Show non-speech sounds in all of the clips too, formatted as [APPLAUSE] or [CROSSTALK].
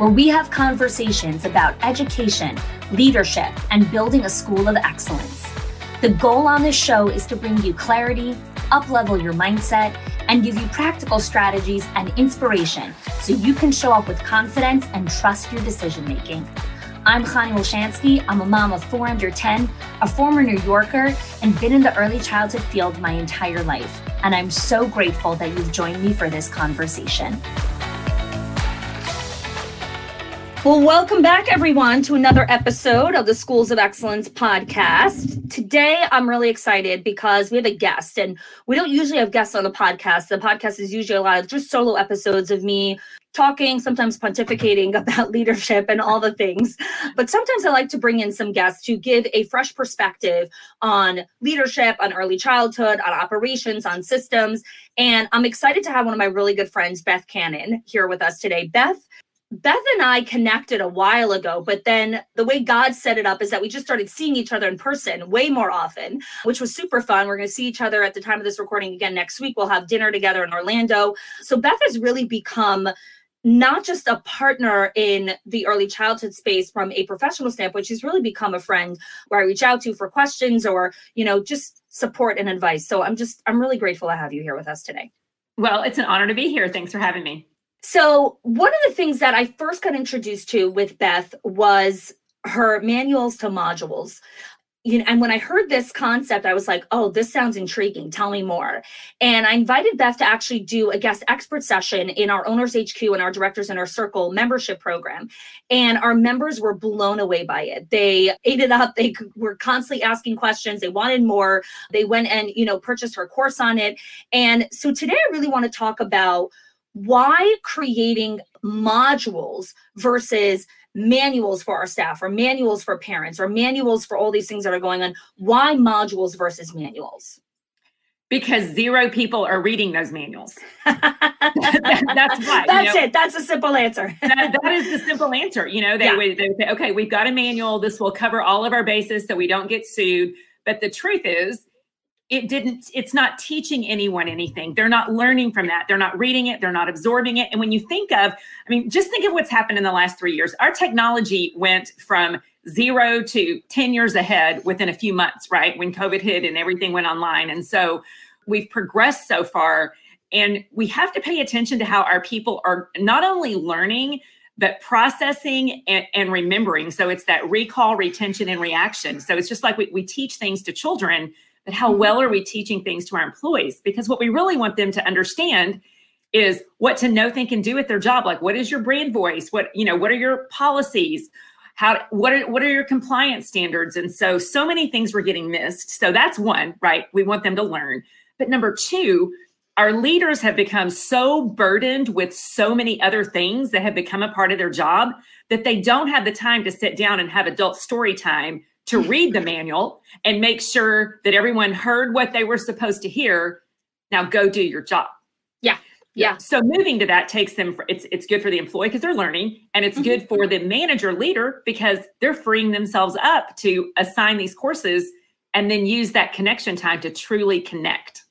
where we have conversations about education, leadership, and building a school of excellence. The goal on this show is to bring you clarity, uplevel your mindset, and give you practical strategies and inspiration so you can show up with confidence and trust your decision making. I'm Khani Wolshansky. I'm a mom of four under 10, a former New Yorker, and been in the early childhood field my entire life. And I'm so grateful that you've joined me for this conversation. Well, welcome back, everyone, to another episode of the Schools of Excellence podcast. Today, I'm really excited because we have a guest, and we don't usually have guests on the podcast. The podcast is usually a lot of just solo episodes of me talking, sometimes pontificating [LAUGHS] about leadership and all the things. But sometimes I like to bring in some guests to give a fresh perspective on leadership, on early childhood, on operations, on systems. And I'm excited to have one of my really good friends, Beth Cannon, here with us today. Beth Beth and I connected a while ago, but then the way God set it up is that we just started seeing each other in person way more often, which was super fun. We're going to see each other at the time of this recording again next week. We'll have dinner together in Orlando. So Beth has really become not just a partner in the early childhood space from a professional standpoint, she's really become a friend where I reach out to for questions or, you know, just support and advice. So I'm just, I'm really grateful to have you here with us today. Well, it's an honor to be here. Thanks for having me. So, one of the things that I first got introduced to with Beth was her manuals to modules. You know, and when I heard this concept, I was like, oh, this sounds intriguing. Tell me more. And I invited Beth to actually do a guest expert session in our Owners HQ and our Directors Inner Circle membership program. And our members were blown away by it. They ate it up. They were constantly asking questions. They wanted more. They went and, you know, purchased her course on it. And so today I really want to talk about why creating modules versus manuals for our staff or manuals for parents or manuals for all these things that are going on? Why modules versus manuals? Because zero people are reading those manuals. [LAUGHS] That's why that's you know, it. That's a simple answer. That, that is the simple answer. You know they, yeah. would, they would say okay we've got a manual. This will cover all of our bases so we don't get sued. But the truth is it didn't it's not teaching anyone anything. They're not learning from that. They're not reading it. They're not absorbing it. And when you think of i mean just think of what's happened in the last three years. Our technology went from zero to 10 years ahead within a few months right? When covid hit and everything went online. And so we've progressed so far. And we have to pay attention to how our people are not only learning but processing and, and remembering. So it's that recall retention and reaction. So it's just like we, we teach things to children but how mm-hmm. well are we teaching things to our employees? Because what we really want them to understand is what to know, think, and do at their job. Like, what is your brand voice? What you know? What are your policies? How what are what are your compliance standards? And so, so many things were getting missed. So that's one, right? We want them to learn. But number two, our leaders have become so burdened with so many other things that have become a part of their job that they don't have the time to sit down and have adult story time to read the manual and make sure that everyone heard what they were supposed to hear. Now go do your job. Yeah. Yeah. So moving to that takes them for, it's it's good for the employee because they're learning and it's mm-hmm. good for the manager leader because they're freeing themselves up to assign these courses and then use that connection time to truly connect.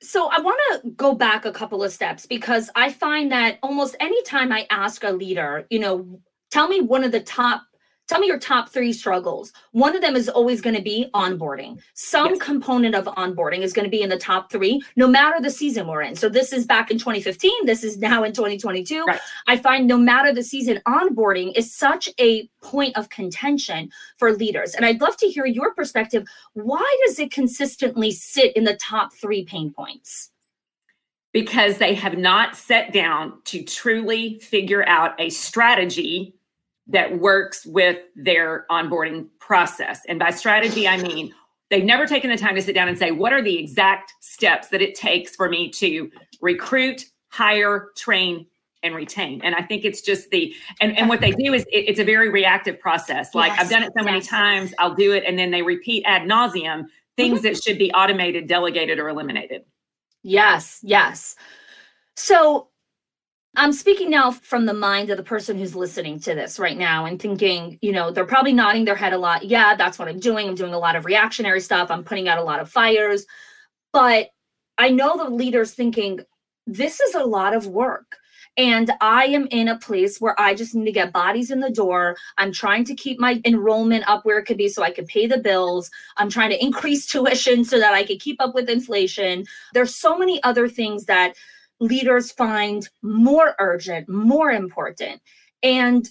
So I want to go back a couple of steps because I find that almost anytime I ask a leader, you know, tell me one of the top tell me your top three struggles. One of them is always going to be onboarding. Some yes. component of onboarding is going to be in the top three, no matter the season we're in. So this is back in 2015. This is now in 2022. Right. I find no matter the season, onboarding is such a point of contention for leaders. And I'd love to hear your perspective. Why does it consistently sit in the top three pain points? Because they have not set down to truly figure out a strategy that works with their onboarding process. And by strategy, I mean they've never taken the time to sit down and say, what are the exact steps that it takes for me to recruit, hire, train, and retain. And I think it's just the and, and what they do is it, it's a very reactive process. Like yes, I've done it so many times, I'll do it, and then they repeat ad nauseum things mm-hmm. that should be automated, delegated, or eliminated. Yes, yes. So I'm speaking now from the mind of the person who's listening to this right now and thinking, you know, they're probably nodding their head a lot. Yeah, that's what I'm doing. I'm doing a lot of reactionary stuff. I'm putting out a lot of fires. But I know the leaders thinking, this is a lot of work. And I am in a place where I just need to get bodies in the door. I'm trying to keep my enrollment up where it could be so I could pay the bills. I'm trying to [LAUGHS] increase tuition so that I could keep up with inflation. There's so many other things that leaders find more urgent, more important. And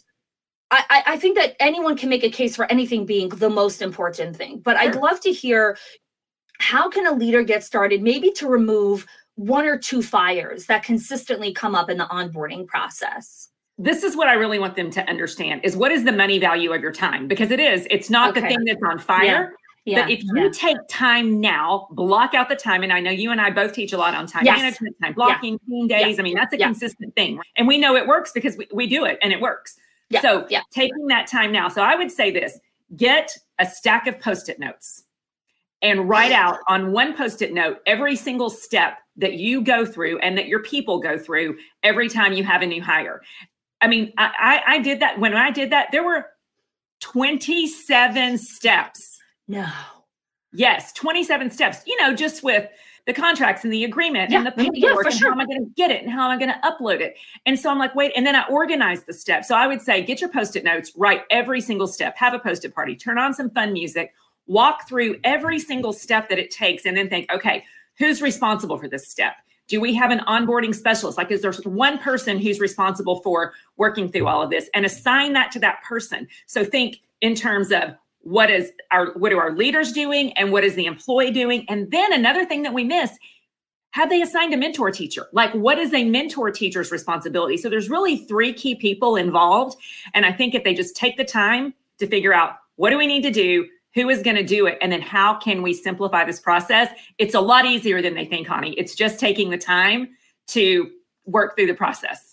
I, I, think that anyone can make a case for anything being the most important thing. But sure. I'd love to hear how can a leader get started, maybe to remove one or two fires that consistently come up in the onboarding process? this is what I really want them to understand is what is the money value of your time? Because it is, it's not okay. the thing that's on fire. Yeah, but if you yeah. take time now, block out the time, and I know you and I both teach a lot on time yes. management, time blocking, yeah. days. I mean, that's a consistent thing. And we know it works because we, we do it and it works. So taking that time now. So I would say this get a stack of post it notes and write out on one post it note every single step that you go through and that your people go through every time you have a new hire. I mean, I, I, I did that. When I did that, there were 27 steps no. Yes, 27 steps, you know, just with the contracts and the agreement yeah, and the mm-hmm. paperwork yeah, and sure. how am I going to get it and how am I going to upload it. And so I'm like, wait, and then I organize the steps. So I would say get your post-it notes, write every single step, have a post-it party, turn on some fun music, walk through every single step that it takes, and then think, okay, who's responsible for this step? Do we have an onboarding specialist? Like, is there one person who's responsible for working through all of this and assign that to that person? So think in terms of what is our what are our leaders doing and what is the employee doing? And then another thing that we miss have they assigned a mentor teacher? Like what is a mentor teacher's responsibility? So there's really three key people involved. And i think if they just take the time to figure out what do we need to do who is going to do it and then how can we simplify this process it's a lot easier than they think honey. It's just taking the time to work through the process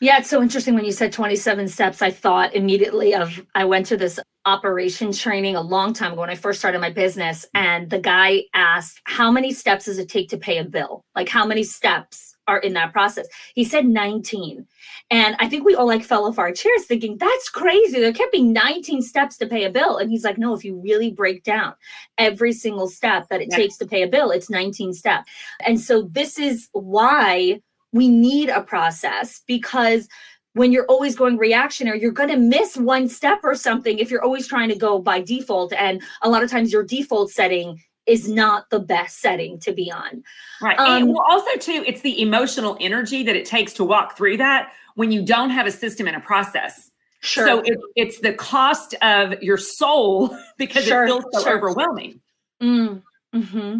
yeah, it's so interesting when you said 27 steps. I thought immediately of I went to this operation training a long time ago when I first started my business. Mm-hmm. And the guy asked, How many steps does it take to pay a bill? Like, how many steps are in that process? He said 19. And I think we all like fell off our chairs thinking, That's crazy. There can't be 19 steps to pay a bill. And he's like, No, if you really break down every single step that it yeah. takes to pay a bill, it's 19 steps. And so this is why we need a process because when you're always going reactionary, you're going to miss one step or something if you're always trying to go by default. And a lot of times, your default setting is not the best setting to be on. Right. Um, and well, also, too, it's the emotional energy that it takes to walk through that when you don't have a system and a process. Sure. So it, it's the cost of your soul [LAUGHS] because sure, it feels so sure. overwhelming. Mm, hmm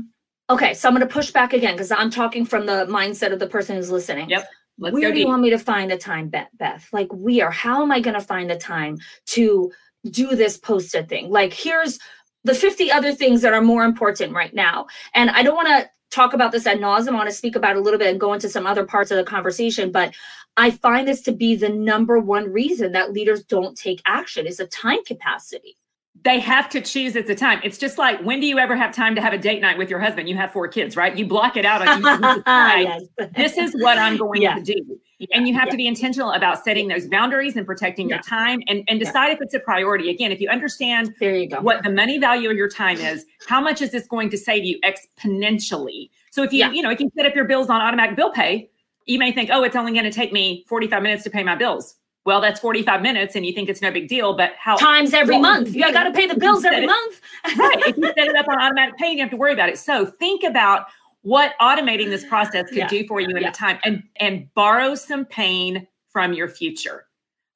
Okay, so I'm going to push back again because I'm talking from the mindset of the person who's listening. Yep. Let's Where do deep. you want me to find the time, Beth? Like, we are, how am I going to find the time to do this post-it thing? Like, here's the 50 other things that are more important right now. And I don't want to talk about this ad nauseum. I want to speak about it a little bit and go into some other parts of the conversation. But I find this to be the number one reason that leaders don't take action is a time capacity they have to choose at the time. It's just like when do you ever have time to have a date night with your husband? You have four kids, right? You block it out. You, [LAUGHS] [LAUGHS] yes. This is what I'm going yeah. to do. Yeah. And you have yeah. to be intentional about setting those boundaries and protecting your time and, and decide if it's a priority. Again, if you understand you what the money value of your time is, how much is this going to save you exponentially? So if you, you know, if you set up your bills on automatic bill pay, you may think, oh, it's only going to take me 45 minutes to pay my bills well, that's 45 minutes and you think it's no big deal, but how times every well, month. You got to pay the bills every it, month. [LAUGHS] right. If you set it up on automatic pay, you have to worry about it. So think about what automating this process could yeah. do for you in yeah. the time and and borrow some pain from your future.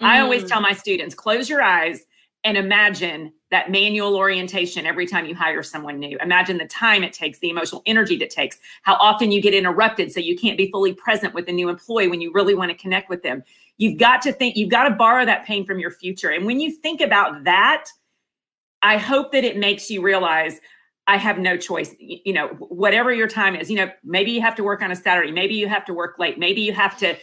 Mm. I always mm. tell my students, close your eyes and imagine that manual orientation every time you hire someone new. Imagine the time it takes, the emotional energy that takes, how often you get interrupted so you can't be fully present with a new employee when you really want to connect with them. You've got to think, you've got to borrow that pain from your future. And when you think about that, I hope that it makes you realize I have no choice. You know, whatever your time is, you know, maybe you have to work on a Saturday, maybe you have to work late, maybe you have to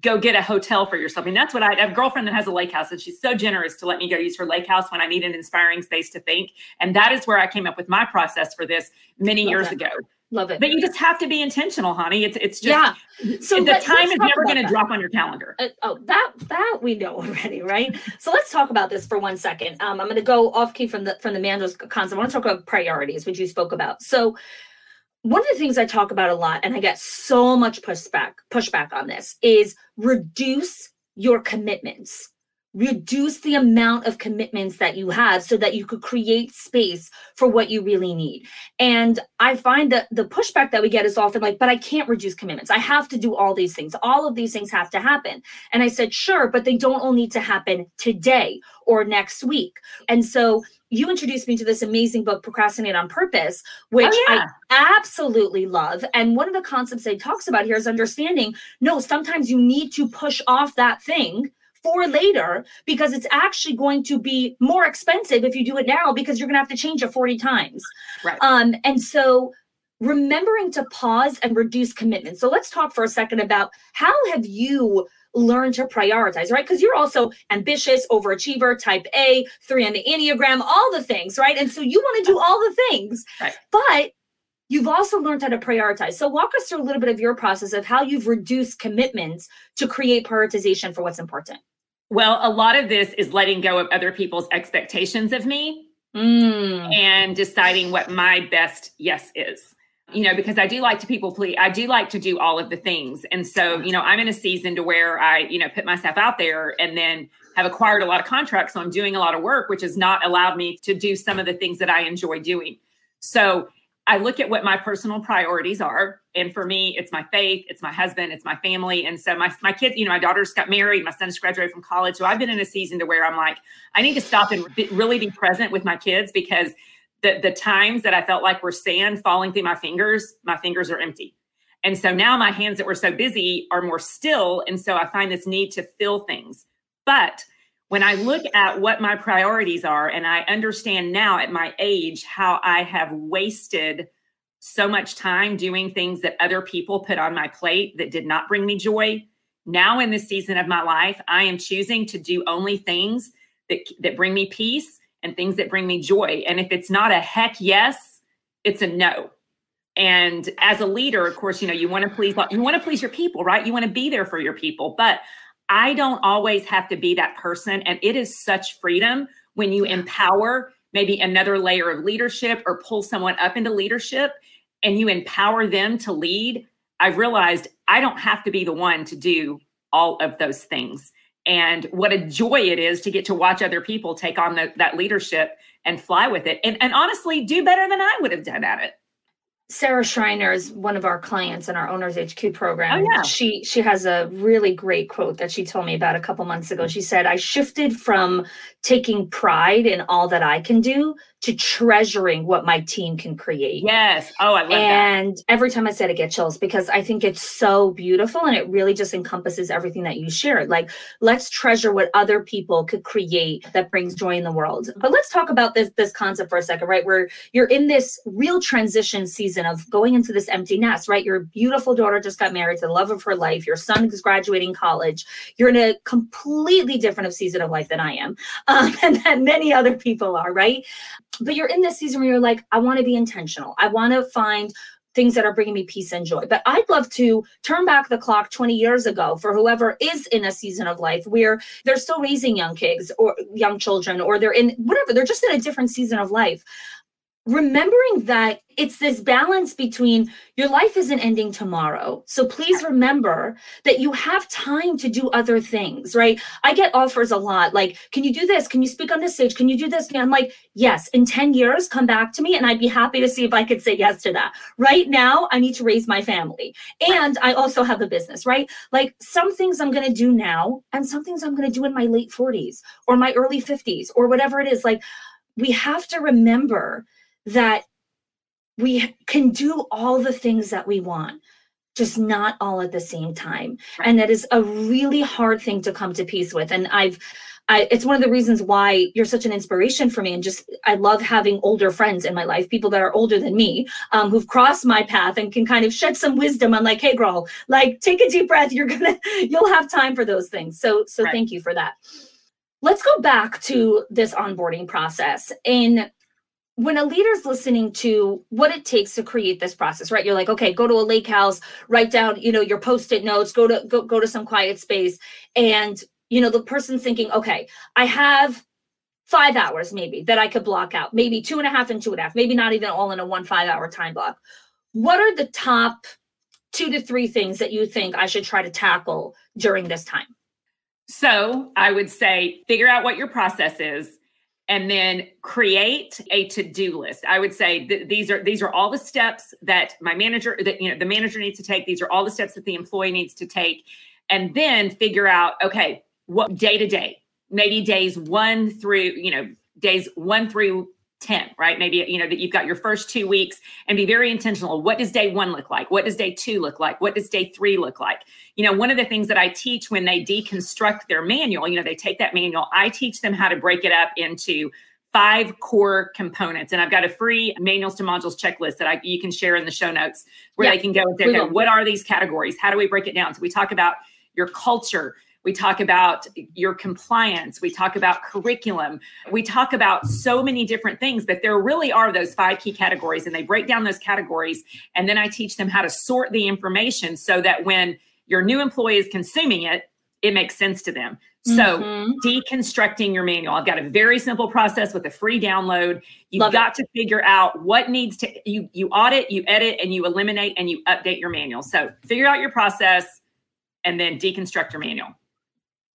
go get a hotel for yourself. I mean, that's what I, I have a girlfriend that has a lake house and she's so generous to let me go use her lake house when I need an inspiring space to think. And that is where I came up with my process for this many years ago. Love it. But you just have to be intentional, honey. It's it's just yeah. So the time is never going to drop on your calendar. Uh, oh, that that we know already, right? so let's talk about this for one second. Um, I'm going to go off key from the from the manuals concept. I want to talk about priorities, which you spoke about. So one of the things I talk about a lot, and I get so much pushback pushback on this, is reduce your commitments. Reduce the amount of commitments that you have so that you could create space for what you really need. And I find that the pushback that we get is often like, but I can't reduce commitments. I have to do all these things. All of these things have to happen. And I said, sure, but they don't all need to happen today or next week. And so you introduced me to this amazing book, Procrastinate on Purpose, oh, which oh, yeah. I absolutely love. And one of the concepts it talks about here is understanding no, sometimes you need to push off that thing for later because it's actually going to be more expensive if you do it now because you're going to have to change it 40 times. Right. Um, and so remembering to pause and reduce commitment. So let's talk for a second about how have you learn to prioritize, right? Because you're also ambitious, overachiever, type A, three on the Enneagram, all the things, right? And so you want to do all the things. Right. But you've also learned how to prioritize. So walk us through a little bit of your process of how you've reduced commitments to create prioritization for what's important. Well, a lot of this is letting go of other people's expectations of me mm. and deciding what my best yes is you know, because I do like to people please. I do like to do all of the things. And so, you know, I'm in a season to where I, you know, put myself out there and then have acquired a lot of contracts. So I'm doing a lot of work, which has not allowed me to do some of the things that I enjoy doing. So I look at what my personal priorities are. And for me, it's my faith, it's my husband, it's my family. And so my, my kids, you know, my daughter's got married, my son's graduated from college. So I've been in a season to where I'm like, I need to stop and really be present with my kids because the the times that I felt like were sand falling through my fingers, my fingers are empty. And so now my hands that were so busy are more still. And so I find this need to fill things. But when I look at what my priorities are, and I understand now at my age how I have wasted so much time doing things that other people put on my plate that did not bring me joy. Now, in this season of my life, I am choosing to do only things that, that bring me peace and things that bring me joy. And if it's not a heck yes, it's a no. And as a leader, of course, you know, you want to please you want to please your people, right? You want to be there for your people. But I don't always have to be that person. And it is such freedom when you empower maybe another layer of leadership or pull someone up into leadership and you empower them to lead. I've realized I don't have to be the one to do all of those things and what a joy it is to get to watch other people take on the, that leadership and fly with it and, and honestly do better than i would have done at it Sarah Schreiner is one of our clients in our Owners HQ program. Oh, yeah. She she has a really great quote that she told me about a couple months ago. Mm. She said, "I shifted from taking pride in all that I can do to treasuring what my team can create. Yes. Oh, I love it. and that. every time I said it, I get chills because I think it's so beautiful and it really just encompasses everything that you shared. Like, let's treasure what other people could create that brings joy in the world. But let's talk about this this concept for a second, right? Where you're in this real transition season of going into this empty nest, right? Your beautiful daughter just got married to the love of her life. Your son is graduating college. You're in a completely different season of life than I am, um, [LAUGHS] and that many other people are, right? But you're in this season where you're like, I want to be intentional. I want to find things that are bringing me peace and joy. But I'd love to turn back the clock 20 years ago for whoever is in a season of life where they're still raising young kids or young children, or they're in whatever, they're just in a different season of life. Remembering that it's this balance between your life isn't ending tomorrow. So please remember that you have time to do other things, right? I get offers a lot like, can you do this? Can you speak on this stage? Can you do this? And I'm like, yes, in 10 years, come back to me and I'd be happy to see if I could say yes to that. Right now, I need to raise my family. And I also have a business, right? Like some things I'm going to do now and some things I'm going to do in my late 40s or my early 50s or whatever it is. Like, we have to remember that we can do all the things that we want just not all at the same time. And that is a really hard thing to come to peace with. And i've I, it's one of the reasons why you're such an inspiration for me and just i love having older friends in my life people that are older than me um, who've crossed my path and can kind of shed some wisdom on like hey girl like take a deep breath. You're gonna [LAUGHS] you'll have time for those things. So so right. thank you for that. Let's go back to this onboarding process. And when a leader's listening to what it takes to create this process right? You're like okay go to a lake house write down you know your post-it notes go to go, go to some quiet space. And you know the person's thinking okay i have five hours maybe that i could block out maybe two and a half and two and a half maybe not even all in a one five hour time block. What are the top two to three things that you think i should try to tackle during this time? So i would say figure out what your process is and then create a to-do list. I would say th- these are these are all the steps that my manager that you know the manager needs to take. These are all the steps that the employee needs to take. And then figure out okay what day to day maybe days one through you know days one through 10 right? Maybe you know that you've got your first two weeks and be very intentional. What does day one look like? What does day two look like? What does day three look like you know one of the things that i teach when they deconstruct their manual you know they take that manual i teach them how to break it up into five core components and i've got a free manuals to modules checklist that I, you can share in the show notes where yeah, they can go and say okay what are these categories how do we break it down so we talk about your culture we talk about your compliance. We talk about curriculum. We talk about so many different things, but there really are those five key categories, and they break down those categories. And then I teach them how to sort the information so that when your new employee is consuming it, it makes sense to them. So, mm-hmm. deconstructing your manual. I've got a very simple process with a free download. You've Love got it. to figure out what needs to you you audit, you edit and you eliminate and you update your manual. So, figure out your process and then deconstruct your manual.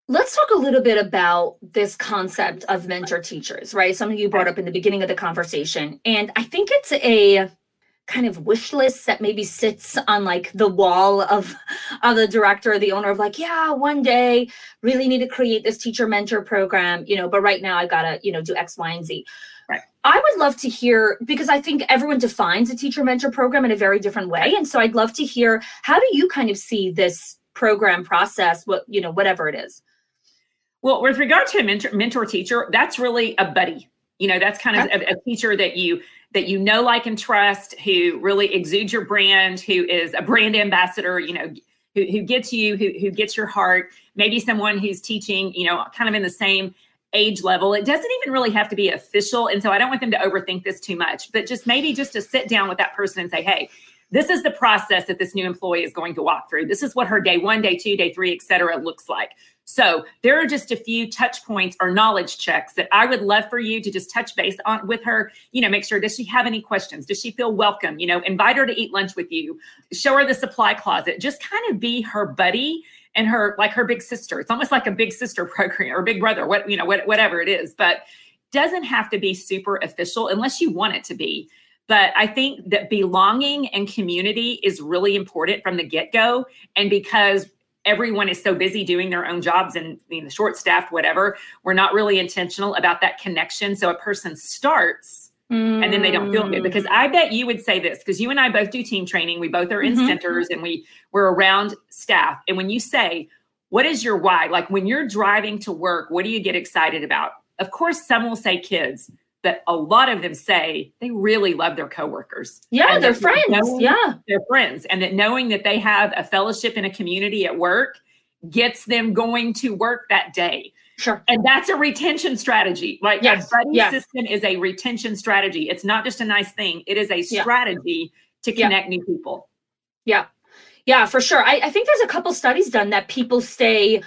Let's talk a little bit about this concept of mentor teachers, right? Something you brought up in the beginning of the conversation. And I think it's a kind of wish list that maybe sits on like the wall of of the director or the owner of like yeah one day really need to create this teacher mentor program you know but right now i gotta you know do x y and z. Right. I would love to hear because i think everyone defines a teacher mentor program in a very different way and so i'd love to hear how do you kind of see this program process what you know whatever it is? Well, with regard to a mentor, mentor teacher, that's really a buddy. You know, that's kind of a, a teacher that you that you know, like, and trust, who really exudes your brand, who is a brand ambassador. You know, who, who gets you, who who gets your heart. Maybe someone who's teaching, you know, kind of in the same age level. It doesn't even really have to be official, and so I don't want them to overthink this too much. But just maybe just to sit down with that person and say, hey this is the process that this new employee is going to walk through. This is what her day one, day two, day three, et cetera, looks like. So there are just a few touch points or knowledge checks that I would love for you to just touch base on with her. You know, make sure does she have any questions? Does she feel welcome? You know, invite her to eat lunch with you. Show her the supply closet. Just kind of be her buddy and her like her big sister. It's almost like a big sister [LAUGHS] program or big brother. What you know, what, whatever it is, but doesn't have to be super official unless you want it to be. But I think that belonging and community is really important from the get go. And because everyone is so busy doing their own jobs and being the short staffed, whatever, we're not really intentional about that connection. So a person starts mm. and then they don't feel good. Because I bet you would say this, because you and I both do team training. We both are in mm-hmm. centers and we we're around staff. And when you say, what is your why? Like when you're driving to work, what do you get excited about? Of course, some will say kids, that a lot of them say they really love their coworkers. Yeah, they're friends. Yeah. They're friends. And that knowing that they have a fellowship in a community at work gets them going to work that day. Sure. And that's a retention strategy. Like yes. a buddy yeah. system is a retention strategy. It's not just a nice thing, it is a strategy yeah. to connect yeah. new people. Yeah. Yeah, for sure. I, I think there's a couple studies done that people stay,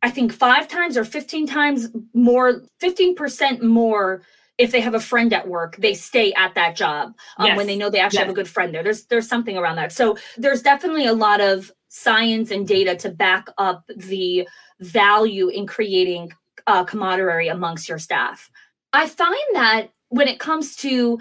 I think, five times or 15 times more, 15% more if they have a friend at work, they stay at that job um, yes. when they know they actually yes. have a good friend there. There's there's something around that. So there's definitely a lot of science and data to back up the value in creating uh, camaraderie amongst your staff. I find that when it comes to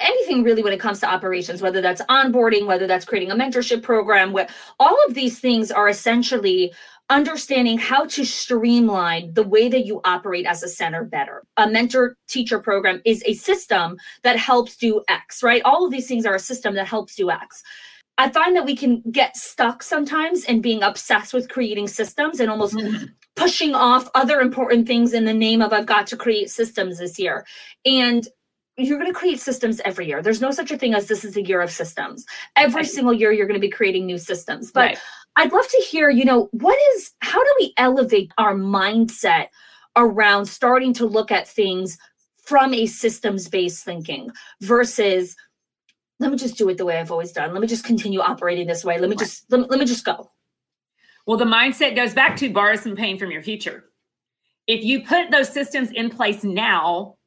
anything really when it comes to operations whether that's onboarding whether that's creating a mentorship program what all of these things are essentially understanding how to streamline the way that you operate as a center better. A mentor teacher program is a system that helps do X, right? All of these things are a system that helps do X. I find that we can get stuck sometimes in being obsessed with creating systems and almost mm-hmm. pushing off other important things in the name of I've got to create systems this year. And you're going to create systems every year. There's no such a thing as this is a year of systems. Every right. single year, you're going to be creating new systems. But right. I'd love to hear, you know, what is, how do we elevate our mindset around starting to look at things from a systems based thinking versus, let me just do it the way I've always done. Let me just continue operating this way. Let me just, let, let me just go. Well, the mindset goes back to borrow some pain from your future. If you put those systems in place now,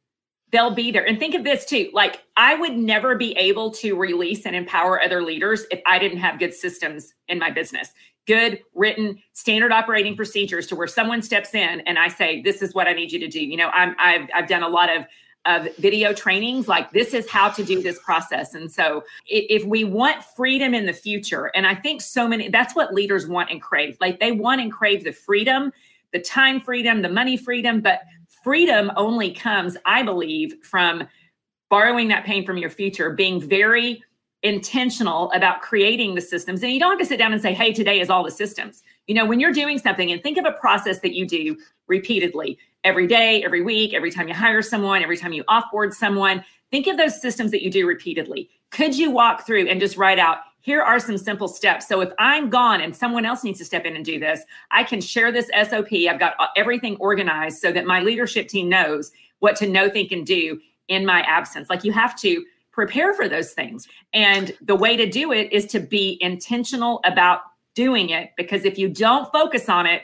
they'll be there. And think of this too like, I would never be able to release and empower other leaders if I didn't have good systems in my business. Good written standard operating procedures to where someone steps in and I say, "This is what I need you to do." You know, I'm, I've I've done a lot of of video trainings like this is how to do this process and so if we want freedom in the future and i think so many that's what leaders want and crave like they want and crave the freedom the time freedom the money freedom but freedom only comes, I believe, from borrowing that pain from your future, being very intentional about creating the systems. And you don't have to sit down and say, hey, today is all the systems. You know, when you're doing something and think of a process that you do repeatedly every day, every week, every time you hire someone, every time you offboard someone, think of those systems that you do repeatedly. Could you walk through and just write out, here are some simple steps. So if I'm gone and someone else needs to step in and do this, I can share this SOP. I've got everything organized so that my leadership team knows what to know, think, and do in my absence. Like you have to prepare for those things. And the way to do it is to be intentional about doing it because if you don't focus on it,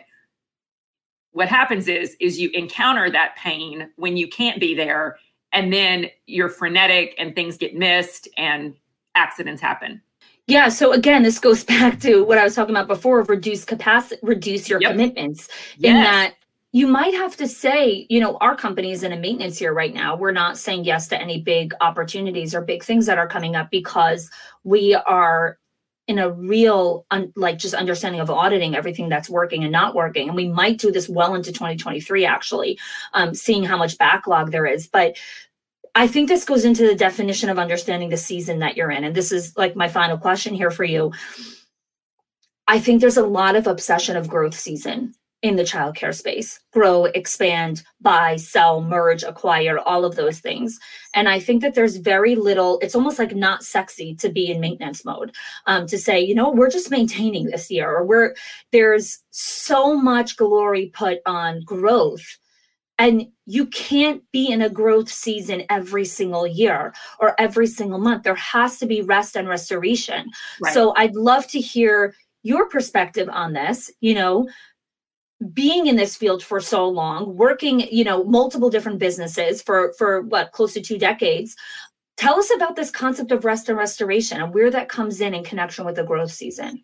what happens is is you encounter that pain when you can't be there and then you're frenetic and things get missed and accidents happen. Yeah. So again, this goes [LAUGHS] back to what I was talking about before of reduce capacity, reduce your yep. commitments yes. in that you might have to say, you know, our company is in a maintenance year right now. We're not saying yes to any big opportunities or big things that are coming up because we are in a real un, like just understanding of auditing everything that's working and not working and we might do this well into 2023 actually um, seeing how much backlog there is but I think this goes into the definition of understanding the season that you're in. And this is like my final question here for you. I think there's a lot of obsession of growth season in the childcare space grow, expand, buy, sell, merge, acquire, all of those things. And I think that there's very little, it's almost like not sexy to be in maintenance mode, um, to say, you know, we're just maintaining this year, or we're, there's so much glory put on growth and you can't be in a growth season every single year or every single month. There has to be rest and restoration. Right. So I'd love to hear your perspective on this. You know, being in this field for so long, working, you know, multiple different businesses for for what close to two decades. Tell us about this concept of rest and restoration and where that comes in in connection with the growth season.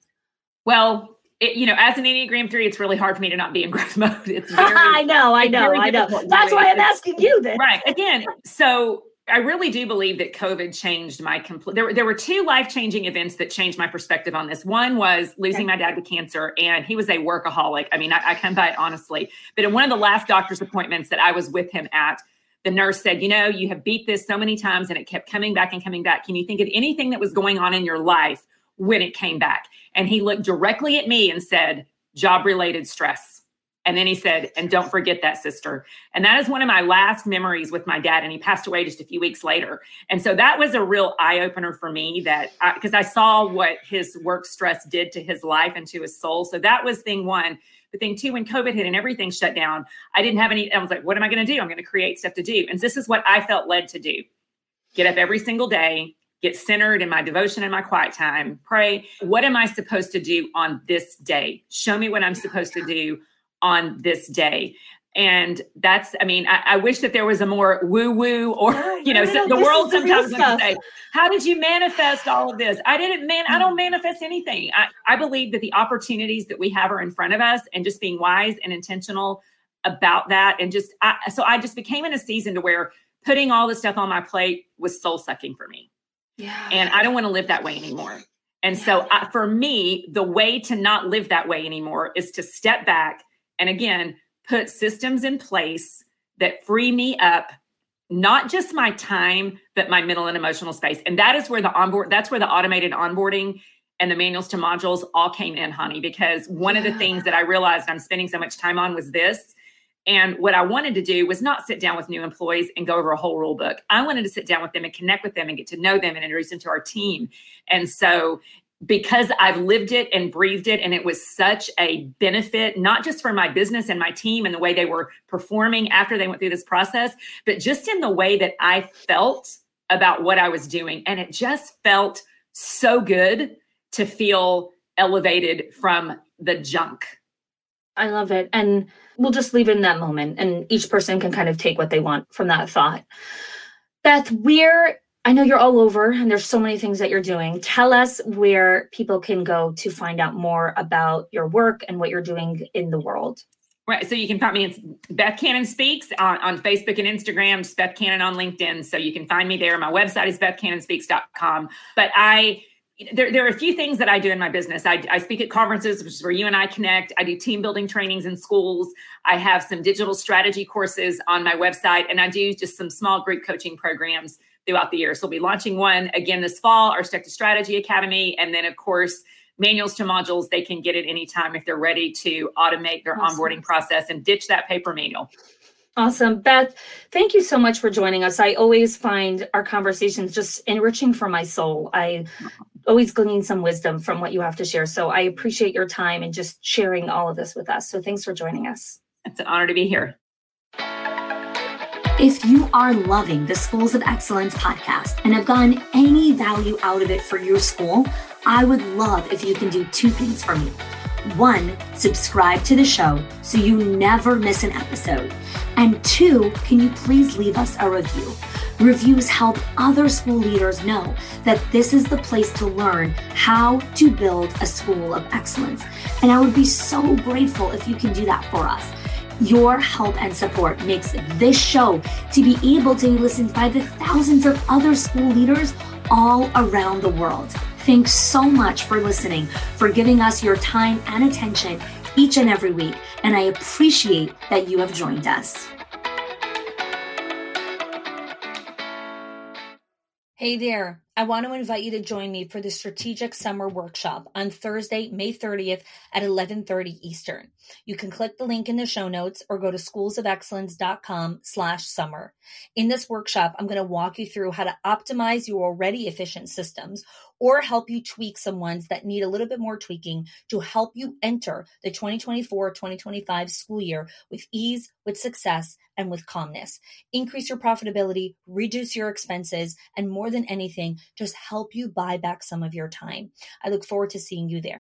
Well, it, you know, as an Enneagram three, it's really hard for me to not be in growth [LAUGHS] mode. It's [LAUGHS] very, I know, I know, I know. That's why I'm asking you this. Right. Again, so I really do believe that COVID changed my complete. There, there were two life changing events that changed my perspective on this. One was losing my dad to cancer, and he was a workaholic. I mean, I, I come by it honestly. But in one of the last doctor's appointments that I was with him at, the nurse said, You know, you have beat this so many times and it kept coming back and coming back. Can you think of anything that was going on in your life when it came back. And he looked directly at me and said, job related stress. And then he said, and don't forget that, sister. And that is one of my last memories with my dad. And he passed away just a few weeks later. And so that was a real eye opener for me that because I, I, saw what his work stress did to his life and to his soul. So that was thing one. But thing two, when COVID hit and everything shut down, I didn't have any, I was like, what am I going to do? I'm going to create stuff to do. And this is what I felt led to do get up every single day, get centered in my devotion and my quiet time, pray. What am I supposed to do on this day? Show me what I'm supposed to do on this day. And that's, I mean, I, I wish that there was a more woo woo or, [LAUGHS] you know, no, no, the world sometimes to say, How did you manifest all of this? I didn't, man, I don't mm. manifest anything. I, I believe that the opportunities that we have are in front of us and just being wise and intentional about that. And just, I, so I just became in a season to where putting all the stuff on my plate was soul sucking for me. Yeah. And I don't want to live that way anymore. And yeah. so uh, for me, the way to not live that way anymore is to step back and again, put systems in place that free me up not just my time but my mental and emotional space and that is where the onboard that's where the automated onboarding and the manuals to modules all came in honey because one yeah. of the things that i realized i'm spending so much time on was this and what i wanted to do was not sit down with new employees and go over a whole rule book i wanted to sit down with them and connect with them and get to know them and introduce them to our team and so because I've lived it and breathed it, and it was such a benefit, not just for my business and my team and the way they were performing after they went through this process, but just in the way that I felt about what I was doing. And it just felt so good to feel elevated from the junk. I love it. And we'll just leave it in that moment, and each person can kind of take what they want from that thought. Beth, we're I know you're all over and there's so many things that you're doing. Tell us where people can go to find out more about your work and what you're doing in the world. Right. So you can find me. It's Beth Cannon Speaks on, on Facebook and Instagram, just Beth Cannon on LinkedIn. So you can find me there. My website is bethcannonspeaks.com. But I, there, there are a few things that I do in my business. I, I speak at conferences, which is where you and I connect. I do team building trainings in schools. I have some digital strategy courses on my website, and I do just some small group coaching programs throughout the year. So we'll be launching one again this fall, our Stick to Strategy Academy. And then, of course, manuals to modules, they can get it anytime if they're ready to automate their awesome. onboarding process and ditch that paper manual. Awesome. Beth, thank you so much for joining us. I always find our conversations just enriching for my soul. I always glean some wisdom from what you have to share. So I appreciate your time and just sharing all of this with us. So thanks for joining us. It's an honor to be here. If you are loving the Schools of Excellence podcast and have gotten any value out of it for your school, I would love if you can do two things for me. One, subscribe to the show so you never miss an episode. And two, can you please leave us a review? Reviews help other school leaders know that this is the place to learn how to build a school of excellence. And I would be so grateful if you can do that for us. Your help and support makes this show to be able to be listened by the thousands of other school leaders all around the world. Thanks so much for listening, for giving us your time and attention each and every week. And I appreciate that you have joined us. Hey there. I want to invite you to join me for the Strategic Summer Workshop on Thursday, May 30th at 11:30 Eastern. You can click the link in the show notes or go to schoolsofexcellence.com slash summer. In this workshop, I'm going to walk you through how to optimize your already efficient systems or help you tweak some ones that need a little bit more tweaking to help you enter the 2024-2025 school year with ease, with success, and with calmness. Increase your profitability, reduce your expenses, and more than anything, just help you buy back some of your time. I look forward to seeing you there.